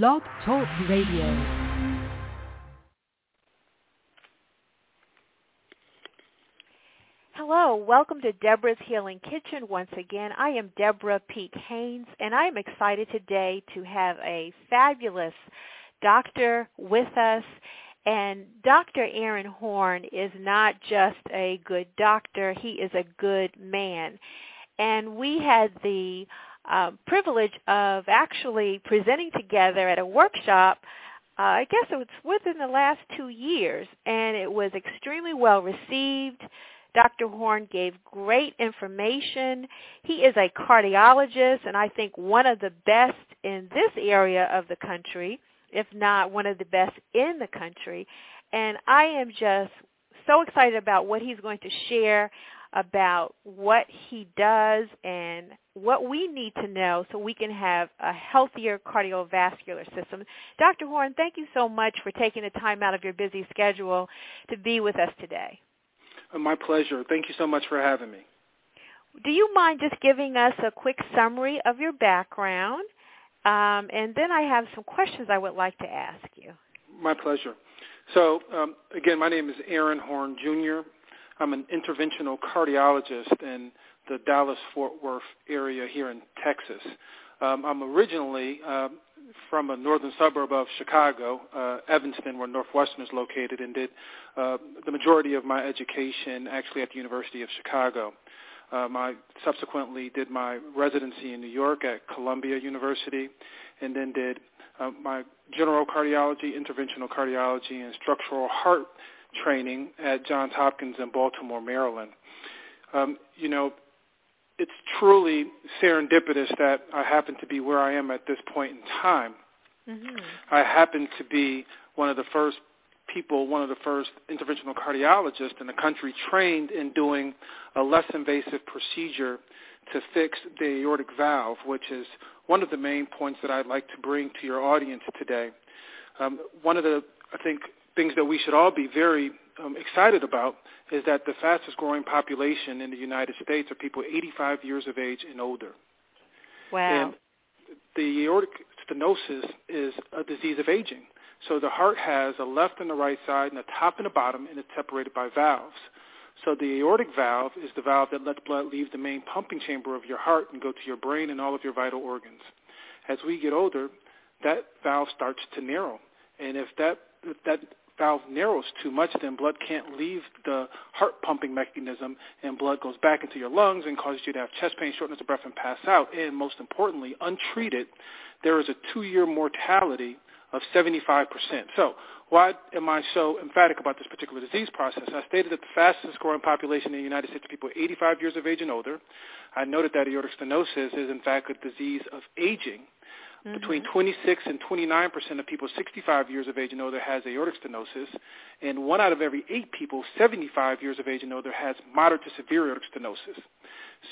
Blog Talk Radio. Hello, welcome to Debra's Healing Kitchen once again. I am Debra Peek Haynes, and I am excited today to have a fabulous doctor with us. And Dr. Aaron Horn is not just a good doctor, he is a good man. And we had the uh, privilege of actually presenting together at a workshop uh, I guess it was within the last two years, and it was extremely well received. Dr. Horn gave great information. He is a cardiologist, and I think one of the best in this area of the country, if not one of the best in the country. And I am just so excited about what he's going to share about what he does and what we need to know so we can have a healthier cardiovascular system. Dr. Horn, thank you so much for taking the time out of your busy schedule to be with us today. Uh, my pleasure. Thank you so much for having me. Do you mind just giving us a quick summary of your background? Um, and then I have some questions I would like to ask you. My pleasure. So, um, again, my name is Aaron Horn Jr. I'm an interventional cardiologist in the Dallas-Fort Worth area here in Texas. Um, I'm originally uh, from a northern suburb of Chicago, uh, Evanston, where Northwestern is located, and did uh, the majority of my education actually at the University of Chicago. Um, I subsequently did my residency in New York at Columbia University, and then did uh, my general cardiology, interventional cardiology, and structural heart training at Johns Hopkins in Baltimore, Maryland. Um, you know, it's truly serendipitous that I happen to be where I am at this point in time. Mm-hmm. I happen to be one of the first people, one of the first interventional cardiologists in the country trained in doing a less invasive procedure to fix the aortic valve, which is one of the main points that I'd like to bring to your audience today. Um, one of the, I think, things that we should all be very um, excited about is that the fastest growing population in the United States are people 85 years of age and older. Wow. And the aortic stenosis is a disease of aging. So the heart has a left and a right side and a top and a bottom, and it's separated by valves. So the aortic valve is the valve that lets blood leave the main pumping chamber of your heart and go to your brain and all of your vital organs. As we get older, that valve starts to narrow. And if that if that valve narrows too much, then blood can't leave the heart pumping mechanism, and blood goes back into your lungs and causes you to have chest pain, shortness of breath, and pass out. And most importantly, untreated, there is a two-year mortality of 75%. So why am I so emphatic about this particular disease process? I stated that the fastest growing population in the United States are people 85 years of age and older. I noted that aortic stenosis is in fact a disease of aging. Mm-hmm. Between 26 and 29 percent of people 65 years of age and older has aortic stenosis, and one out of every eight people 75 years of age and older has moderate to severe aortic stenosis.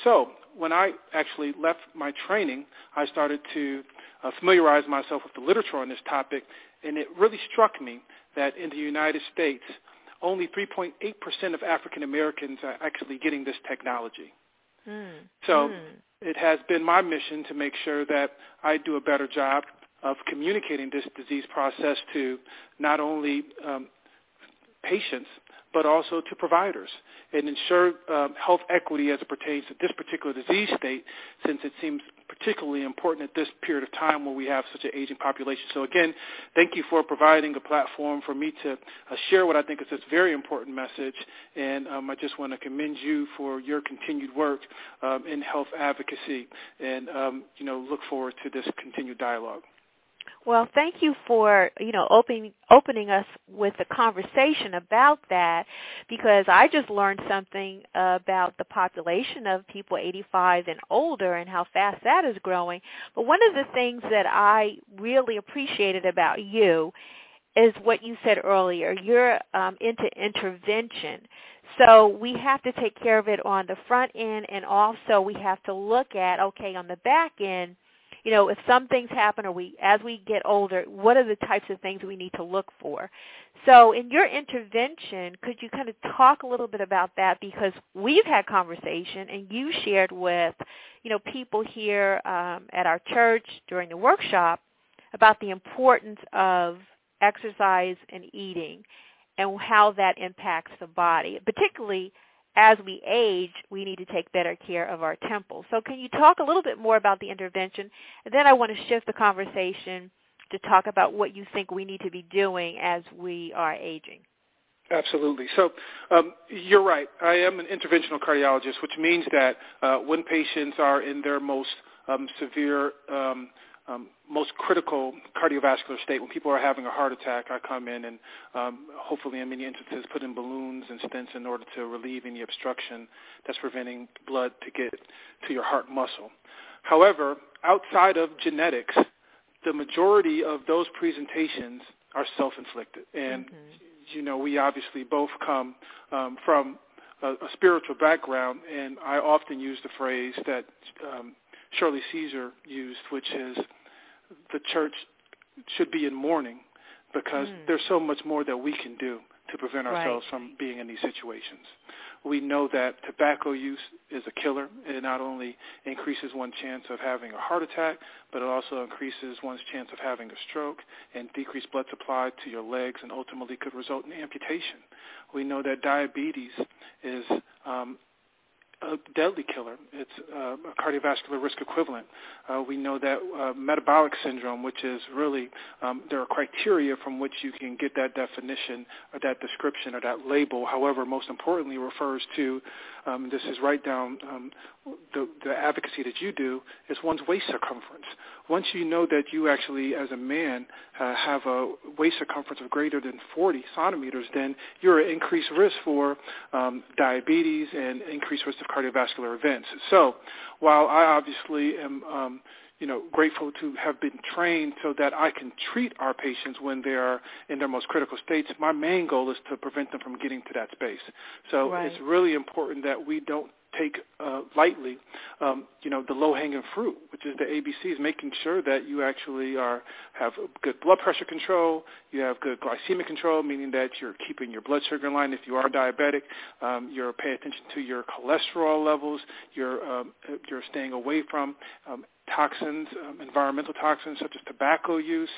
So when I actually left my training, I started to uh, familiarize myself with the literature on this topic, and it really struck me that in the United States, only 3.8% of African Americans are actually getting this technology. Mm. So mm it has been my mission to make sure that I do a better job of communicating this disease process to not only um, patients but also to providers and ensure um, health equity as it pertains to this particular disease state since it seems particularly important at this period of time where we have such an aging population. So again, thank you for providing a platform for me to uh, share what I think is this very important message and um, I just want to commend you for your continued work um, in health advocacy and um, you know look forward to this continued dialogue. Well, thank you for, you know, opening opening us with a conversation about that because I just learned something about the population of people 85 and older and how fast that is growing. But one of the things that I really appreciated about you is what you said earlier. You're um, into intervention. So we have to take care of it on the front end and also we have to look at, okay, on the back end, you know, if some things happen or we as we get older, what are the types of things we need to look for? So in your intervention, could you kind of talk a little bit about that because we've had conversation and you shared with, you know, people here um, at our church during the workshop about the importance of exercise and eating and how that impacts the body, particularly as we age, we need to take better care of our temples. So can you talk a little bit more about the intervention? And then I want to shift the conversation to talk about what you think we need to be doing as we are aging. Absolutely. So um, you're right. I am an interventional cardiologist, which means that uh, when patients are in their most um, severe um, um, most critical cardiovascular state. When people are having a heart attack, I come in and um, hopefully in many instances put in balloons and stents in order to relieve any obstruction that's preventing blood to get to your heart muscle. However, outside of genetics, the majority of those presentations are self-inflicted. And, mm-hmm. you know, we obviously both come um, from a, a spiritual background, and I often use the phrase that um, Shirley Caesar used, which is the church should be in mourning because mm. there's so much more that we can do to prevent ourselves right. from being in these situations. We know that tobacco use is a killer. It not only increases one's chance of having a heart attack, but it also increases one's chance of having a stroke and decreased blood supply to your legs and ultimately could result in amputation. We know that diabetes is um, a deadly killer. It's uh, a cardiovascular risk equivalent. Uh, we know that uh, metabolic syndrome, which is really um, there are criteria from which you can get that definition or that description or that label. However, most importantly, refers to um, this is right down um, the, the advocacy that you do is one's waist circumference. Once you know that you actually, as a man, uh, have a waist circumference of greater than 40 centimeters, then you're at increased risk for um, diabetes and increased risk of cardiovascular events. So while I obviously am um, you know, grateful to have been trained so that I can treat our patients when they are in their most critical states. My main goal is to prevent them from getting to that space. So right. it's really important that we don't take uh, lightly, um, you know, the low-hanging fruit, which is the ABCs, making sure that you actually are have good blood pressure control, you have good glycemic control, meaning that you're keeping your blood sugar in line. If you are diabetic, um, you're paying attention to your cholesterol levels. You're um, you're staying away from um, toxins, um, environmental toxins such as tobacco use,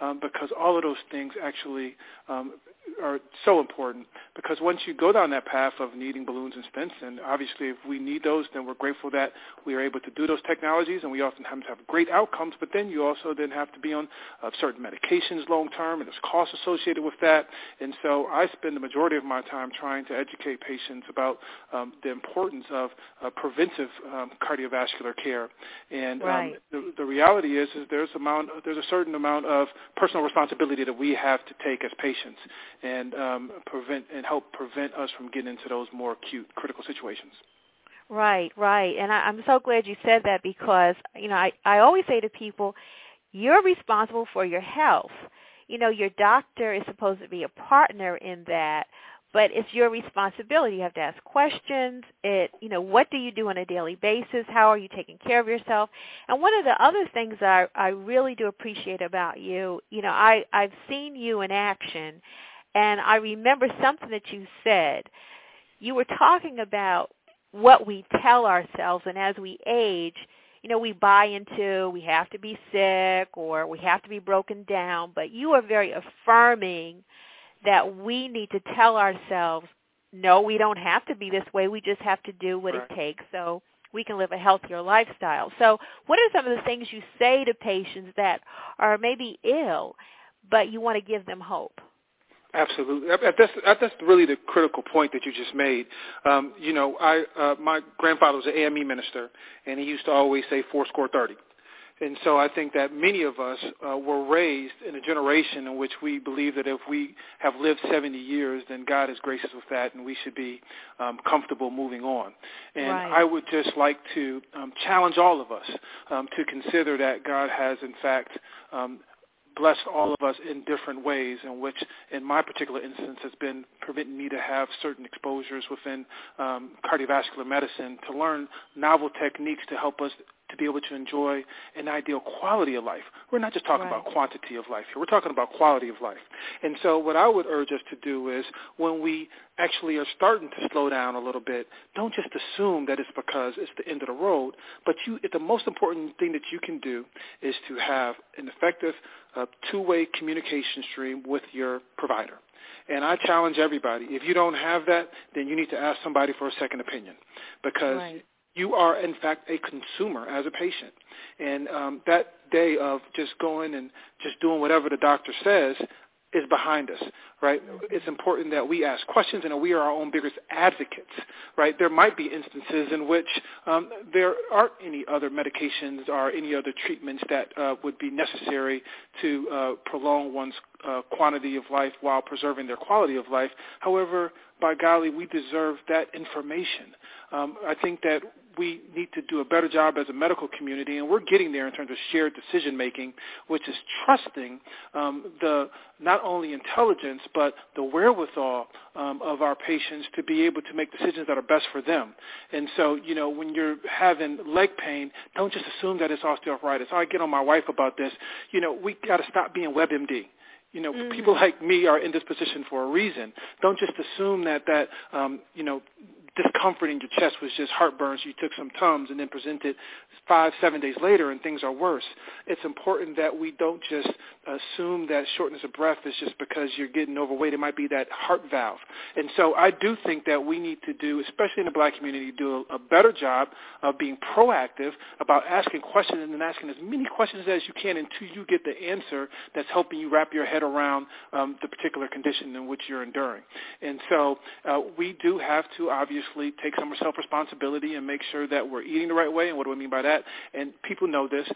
um, because all of those things actually um, are so important because once you go down that path of needing balloons and stents, and obviously if we need those, then we're grateful that we are able to do those technologies, and we often have to have great outcomes. But then you also then have to be on uh, certain medications long term, and there's costs associated with that. And so I spend the majority of my time trying to educate patients about um, the importance of uh, preventive um, cardiovascular care. And um, right. um, the, the reality is, is there's amount there's a certain amount of personal responsibility that we have to take as patients and um, prevent and help prevent us from getting into those more acute critical situations. Right, right. And I, I'm so glad you said that because, you know, I, I always say to people, you're responsible for your health. You know, your doctor is supposed to be a partner in that, but it's your responsibility. You have to ask questions. It, you know, what do you do on a daily basis? How are you taking care of yourself? And one of the other things I I really do appreciate about you, you know, I I've seen you in action and I remember something that you said. You were talking about what we tell ourselves, and as we age, you know, we buy into we have to be sick or we have to be broken down, but you are very affirming that we need to tell ourselves, no, we don't have to be this way. We just have to do what right. it takes so we can live a healthier lifestyle. So what are some of the things you say to patients that are maybe ill, but you want to give them hope? Absolutely. That's that's really the critical point that you just made. Um, you know, I uh, my grandfather was an AME minister, and he used to always say four score thirty. And so I think that many of us uh, were raised in a generation in which we believe that if we have lived 70 years, then God is gracious with that, and we should be um, comfortable moving on. And right. I would just like to um, challenge all of us um, to consider that God has, in fact, um, blessed all of us in different ways, in which, in my particular instance, has been permitting me to have certain exposures within um, cardiovascular medicine to learn novel techniques to help us to be able to enjoy an ideal quality of life. We're not just talking right. about quantity of life here. We're talking about quality of life. And so what I would urge us to do is when we actually are starting to slow down a little bit, don't just assume that it's because it's the end of the road, but you, the most important thing that you can do is to have an effective uh, two-way communication stream with your provider. And I challenge everybody, if you don't have that, then you need to ask somebody for a second opinion because right. You are, in fact, a consumer as a patient. And um, that day of just going and just doing whatever the doctor says, is behind us, right? It's important that we ask questions and that we are our own biggest advocates, right? There might be instances in which um, there aren't any other medications or any other treatments that uh, would be necessary to uh, prolong one's uh, quantity of life while preserving their quality of life. However, by golly, we deserve that information. Um, I think that we need to do a better job as a medical community, and we're getting there in terms of shared decision making, which is trusting um, the not only intelligence but the wherewithal um, of our patients to be able to make decisions that are best for them. And so, you know, when you're having leg pain, don't just assume that it's osteoarthritis. I get on my wife about this. You know, we got to stop being WebMD. You know, mm-hmm. people like me are in this position for a reason. Don't just assume that that um, you know discomfort in your chest was just heartburn, so you took some Tums and then presented five, seven days later and things are worse. It's important that we don't just assume that shortness of breath is just because you're getting overweight. It might be that heart valve. And so I do think that we need to do, especially in the black community, do a, better job of being proactive about asking questions and then asking as many questions as you can until you get the answer that's helping you wrap your head around um, the particular condition in which you're enduring. And so uh, we do have to obviously obviously take some self-responsibility and make sure that we're eating the right way. And what do I mean by that? And people know this.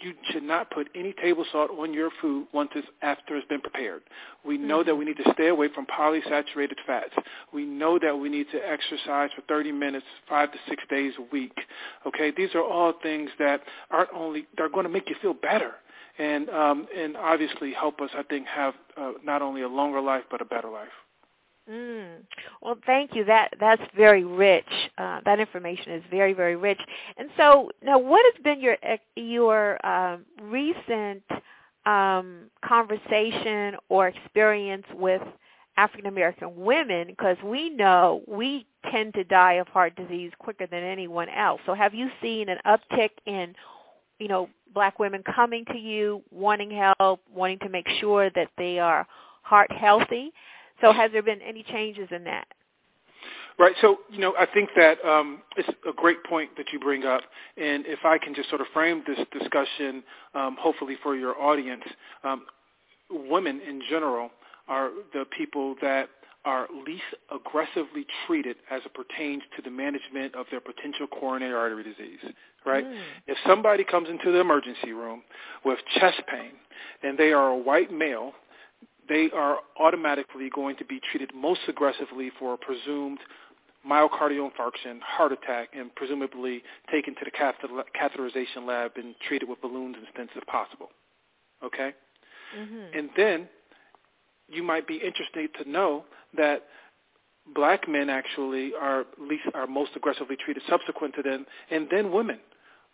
You should not put any table salt on your food once it's after it's been prepared. We know mm-hmm. that we need to stay away from polysaturated fats. We know that we need to exercise for 30 minutes, five to six days a week. Okay, these are all things that aren't only they're going to make you feel better and um, and obviously help us, I think, have uh, not only a longer life but a better life. Mm. Well, thank you. That that's very rich. Uh, that information is very very rich. And so, now, what has been your your um, recent um, conversation or experience with African American women? Because we know we tend to die of heart disease quicker than anyone else. So, have you seen an uptick in you know black women coming to you wanting help, wanting to make sure that they are heart healthy? So has there been any changes in that? Right. So, you know, I think that um, it's a great point that you bring up. And if I can just sort of frame this discussion, um, hopefully for your audience, um, women in general are the people that are least aggressively treated as it pertains to the management of their potential coronary artery disease, right? Mm. If somebody comes into the emergency room with chest pain and they are a white male they are automatically going to be treated most aggressively for a presumed myocardial infarction, heart attack, and presumably taken to the catheterization lab and treated with balloons and stents if possible. Okay? Mm-hmm. And then you might be interested to know that black men actually are least are most aggressively treated subsequent to them, and then women.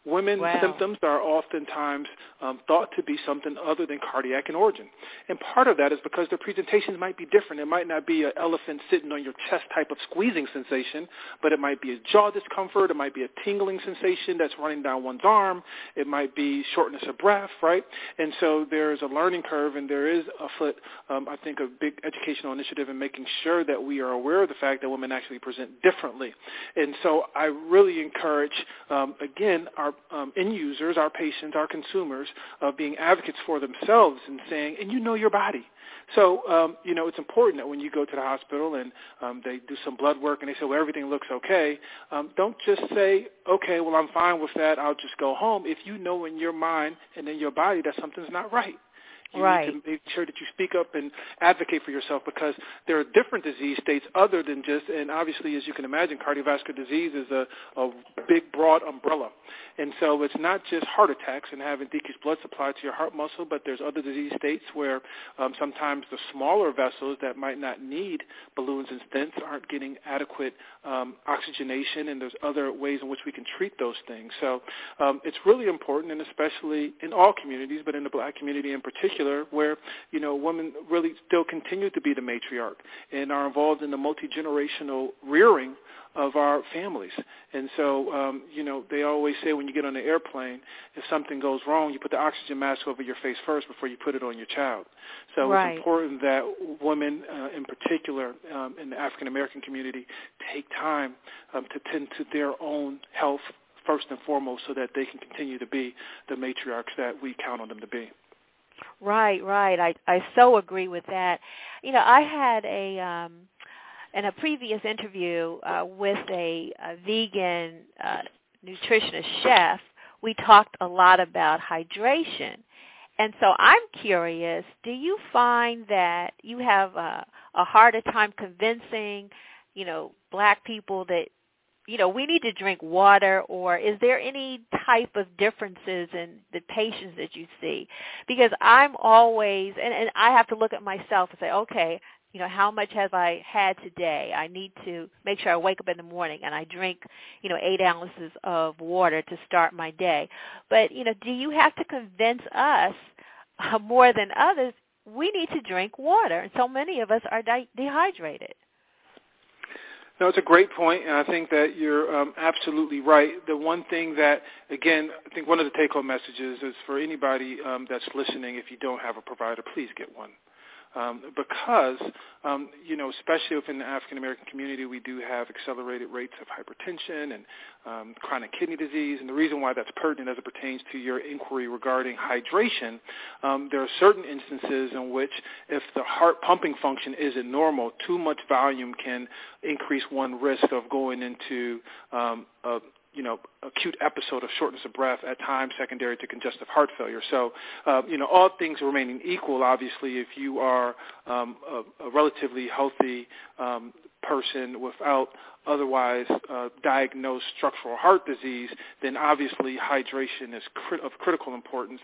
Women's wow. symptoms are oftentimes um, thought to be something other than cardiac in origin. And part of that is because their presentations might be different. It might not be an elephant sitting on your chest type of squeezing sensation, but it might be a jaw discomfort. It might be a tingling sensation that's running down one's arm. It might be shortness of breath, right? And so there's a learning curve, and there is afoot, um, I think, a big educational initiative in making sure that we are aware of the fact that women actually present differently. And so I really encourage, um, again, our um, end users, our patients, our consumers, of being advocates for themselves and saying, and you know your body. So, um, you know, it's important that when you go to the hospital and um, they do some blood work and they say, well, everything looks okay, um, don't just say, okay, well, I'm fine with that. I'll just go home. If you know in your mind and in your body that something's not right, You right. need to make sure that you speak up and advocate for yourself because there are different disease states other than just, and obviously, as you can imagine, cardiovascular disease is a, a big, broad umbrella. And so it's not just heart attacks and having decreased blood supply to your heart muscle, but there's other disease states where um, sometimes the smaller vessels that might not need balloons and stents aren't getting adequate um, oxygenation, and there's other ways in which we can treat those things. So um, it's really important, and especially in all communities, but in the black community in particular, where you know women really still continue to be the matriarch and are involved in the multi-generational rearing of our families. And so, um, you know, they always say when you get on an airplane, if something goes wrong, you put the oxygen mask over your face first before you put it on your child. So right. it's important that women, uh, in particular, um, in the African American community, take time um, to tend to their own health first and foremost, so that they can continue to be the matriarchs that we count on them to be. Right, right. I I so agree with that. You know, I had a um in a previous interview uh, with a, a vegan uh, nutritionist chef, we talked a lot about hydration. And so I'm curious, do you find that you have a, a harder time convincing, you know, black people that you know, we need to drink water or is there any type of differences in the patients that you see? Because I'm always, and, and I have to look at myself and say, okay, you know, how much have I had today? I need to make sure I wake up in the morning and I drink, you know, eight ounces of water to start my day. But, you know, do you have to convince us uh, more than others we need to drink water? And so many of us are de- dehydrated. No, it's a great point, and I think that you're um, absolutely right. The one thing that, again, I think one of the take-home messages is for anybody um, that's listening, if you don't have a provider, please get one um, because, um, you know, especially within the African American community, we do have accelerated rates of hypertension and um, chronic kidney disease. And the reason why that's pertinent as it pertains to your inquiry regarding hydration, um, there are certain instances in which if the heart pumping function isn't normal, too much volume can increase one risk of going into um, a you know, acute episode of shortness of breath at times secondary to congestive heart failure. So, uh, you know, all things remaining equal, obviously, if you are um, a, a relatively healthy um, person without otherwise uh, diagnosed structural heart disease, then obviously hydration is crit- of critical importance.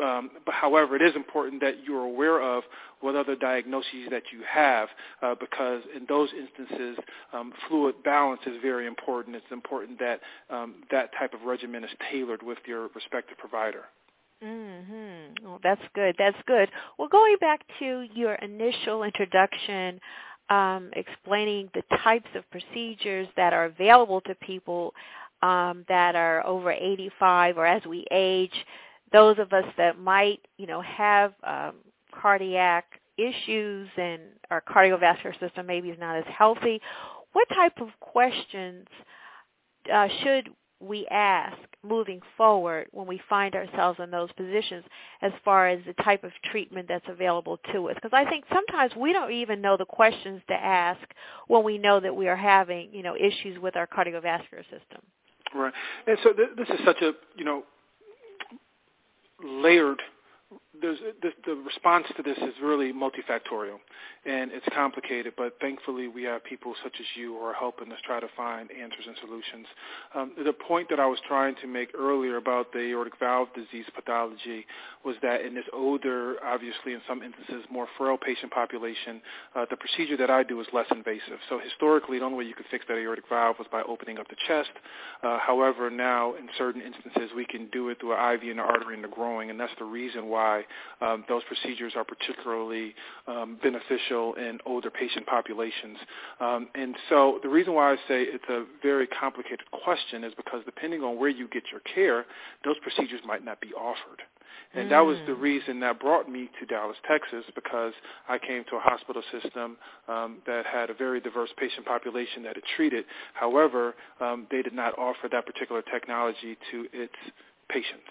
Um, but however, it is important that you're aware of what other diagnoses that you have, uh, because in those instances, um, fluid balance is very important. It's important that um, that type of regimen is tailored with your respective provider. Mhm. Well, that's good. That's good. Well, going back to your initial introduction um, explaining the types of procedures that are available to people um, that are over 85 or as we age, those of us that might, you know, have um, cardiac issues and our cardiovascular system maybe is not as healthy. What type of questions uh, should we ask moving forward when we find ourselves in those positions as far as the type of treatment that's available to us. Because i think sometimes we don't even know the questions to ask when we know that we are having you know issues with our cardiovascular system. Right. And so th- this is such a you know layered there's the, the response to this is really multifactorial and it's complicated but thankfully we have people such as you who are helping us try to find answers and solutions. Um, the point that I was trying to make earlier about the aortic valve disease pathology was that in this older obviously in some instances more frail patient population uh, the procedure that I do is less invasive. So historically the only way you could fix that aortic valve was by opening up the chest. Uh, however now in certain instances we can do it through an IV in the artery in the groin and that's the reason why um, those procedures are particularly um, beneficial in older patient populations. Um, and so the reason why I say it's a very complicated question is because depending on where you get your care, those procedures might not be offered. And that was the Mm. reason that brought me to Dallas, Texas, because I came to a hospital system um, that had a very diverse patient population that it treated. However, um, they did not offer that particular technology to its patients.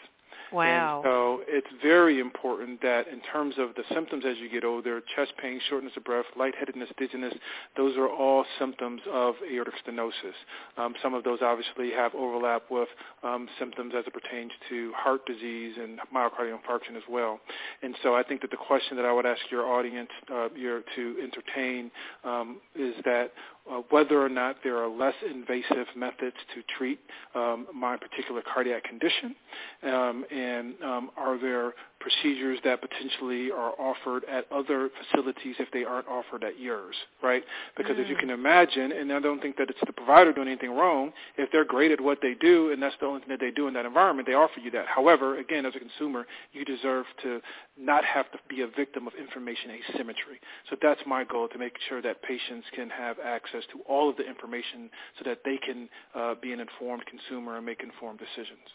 Wow. And so it's very important that in terms of the symptoms as you get older, chest pain, shortness of breath, lightheadedness, dizziness, those are all symptoms of aortic stenosis. Um, some of those obviously have overlap with um, symptoms as it pertains to heart disease and myocardial infarction as well. And so I think that the question that I would ask your audience uh, your, to entertain um, is that uh, whether or not there are less invasive methods to treat um, my particular cardiac condition, um, and um, are there procedures that potentially are offered at other facilities if they aren't offered at yours, right? Because mm. as you can imagine, and I don't think that it's the provider doing anything wrong, if they're great at what they do and that's the only thing that they do in that environment, they offer you that. However, again, as a consumer, you deserve to not have to be a victim of information asymmetry. So that's my goal, to make sure that patients can have access to all of the information so that they can uh, be an informed consumer and make informed decisions.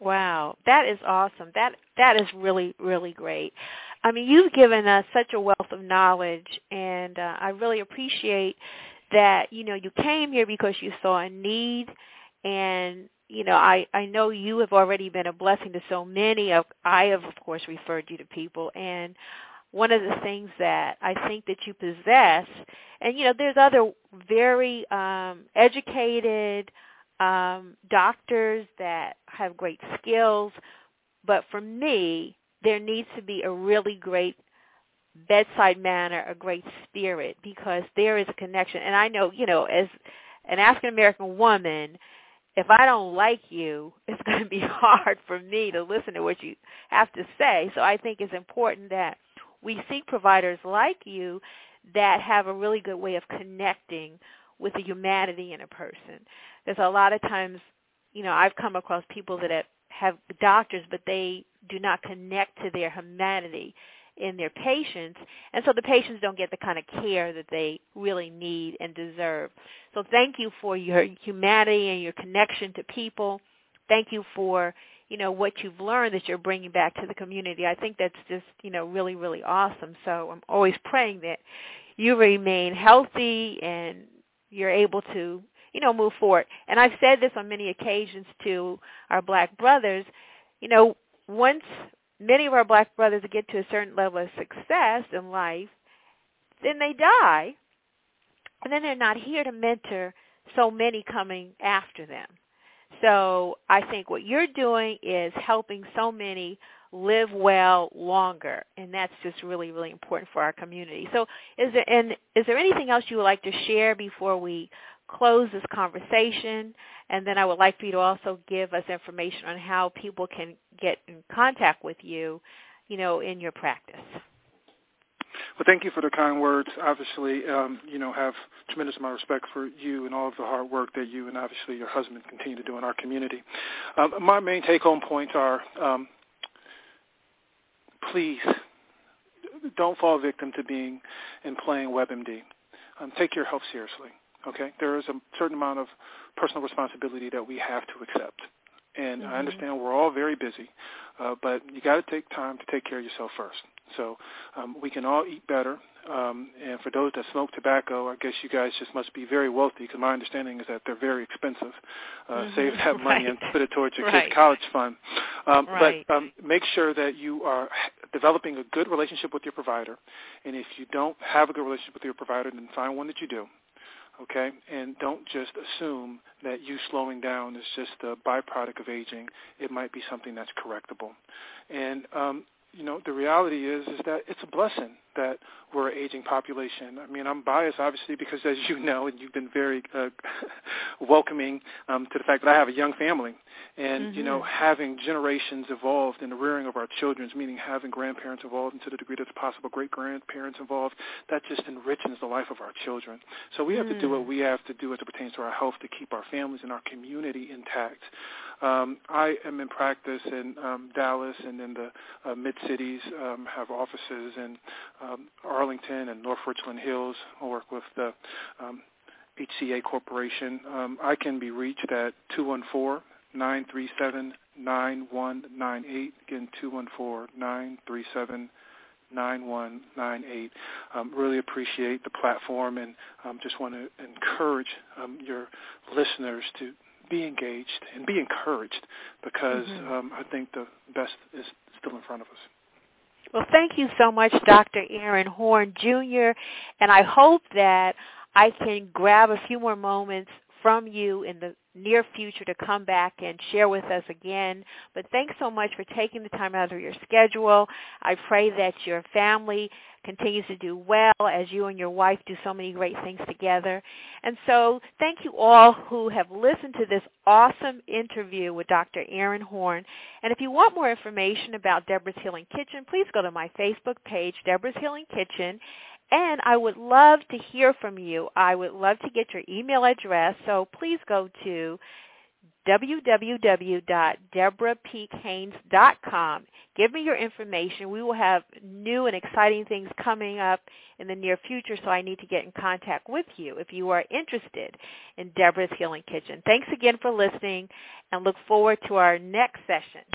Wow, that is awesome. That that is really really great. I mean, you've given us such a wealth of knowledge, and uh, I really appreciate that. You know, you came here because you saw a need, and you know, I I know you have already been a blessing to so many. Of I have, of course, referred you to people, and one of the things that I think that you possess, and you know, there's other very um, educated um, doctors that have great skills, but for me, there needs to be a really great bedside manner, a great spirit, because there is a connection. And I know, you know, as an African American woman, if I don't like you, it's going to be hard for me to listen to what you have to say. So I think it's important that we seek providers like you that have a really good way of connecting with the humanity in a person. There's a lot of times, you know, I've come across people that have, doctors, but they do not connect to their humanity in their patients, and so the patients don't get the kind of care that they really need and deserve. So thank you for your humanity and your connection to people. Thank you for you know what you've learned that you're bringing back to the community. I think that's just you know really really awesome. So I'm always praying that you remain healthy and you're able to, you know, move forward. And I've said this on many occasions to our black brothers, you know, once many of our black brothers get to a certain level of success in life, then they die. And then they're not here to mentor so many coming after them. So I think what you're doing is helping so many live well longer, and that's just really, really important for our community. So, is there and is there anything else you would like to share before we close this conversation? And then I would like for you to also give us information on how people can get in contact with you, you know, in your practice. Well, thank you for the kind words. Obviously, um, you know, have tremendous amount of respect for you and all of the hard work that you and obviously your husband continue to do in our community. Um, my main take-home points are um, please don't fall victim to being and playing WebMD. Um, take your health seriously. Okay, there is a certain amount of personal responsibility that we have to accept, and mm-hmm. I understand we're all very busy, uh, but you got to take time to take care of yourself first. So um, we can all eat better. Um, and for those that smoke tobacco, I guess you guys just must be very wealthy because my understanding is that they're very expensive. Uh, mm-hmm. Save that money and put it towards your right. kids' college fund. Um, right. But um, make sure that you are developing a good relationship with your provider. And if you don't have a good relationship with your provider, then find one that you do okay? And don't just assume that you slowing down is just a byproduct of aging. It might be something that's correctable. And um, you know, the reality is is that it's a blessing that we're an aging population. I mean, I'm biased obviously because, as you know, and you've been very uh, welcoming um, to the fact that I have a young family, and mm-hmm. you know, mm-hmm. having generations evolved in the rearing of our children, meaning having grandparents involved, and to the degree that's possible, great grandparents involved, that just enriches the life of our children. So we have mm. to do what we have to do as it pertains to our health to keep our families and our community intact. Um, I am in practice in um, Dallas and in the uh, mid cities. Um, have offices in um, Arlington and North Richland Hills. I work with the um, HCA Corporation. Um, I can be reached at 214 937 9198. Again, 214 937 9198. Um, really appreciate the platform and um, just want to encourage um, your listeners to be engaged and be encouraged because mm-hmm. um, I think the best is still in front of us. Well, thank you so much, Dr. Aaron Horn Jr., and I hope that I can grab a few more moments from you in the near future to come back and share with us again. But thanks so much for taking the time out of your schedule. I pray that your family continues to do well as you and your wife do so many great things together. And so thank you all who have listened to this awesome interview with Dr. Aaron Horn. And if you want more information about Debra's Healing Kitchen, please go to my Facebook page, Debra's Healing Kitchen, and I would love to hear from you. I would love to get your email address. So please go to www.debrapeekhaynes.com. Give me your information. We will have new and exciting things coming up in the near future, so I need to get in contact with you if you are interested in Debra's Healing Kitchen. Thanks again for listening, and look forward to our next session.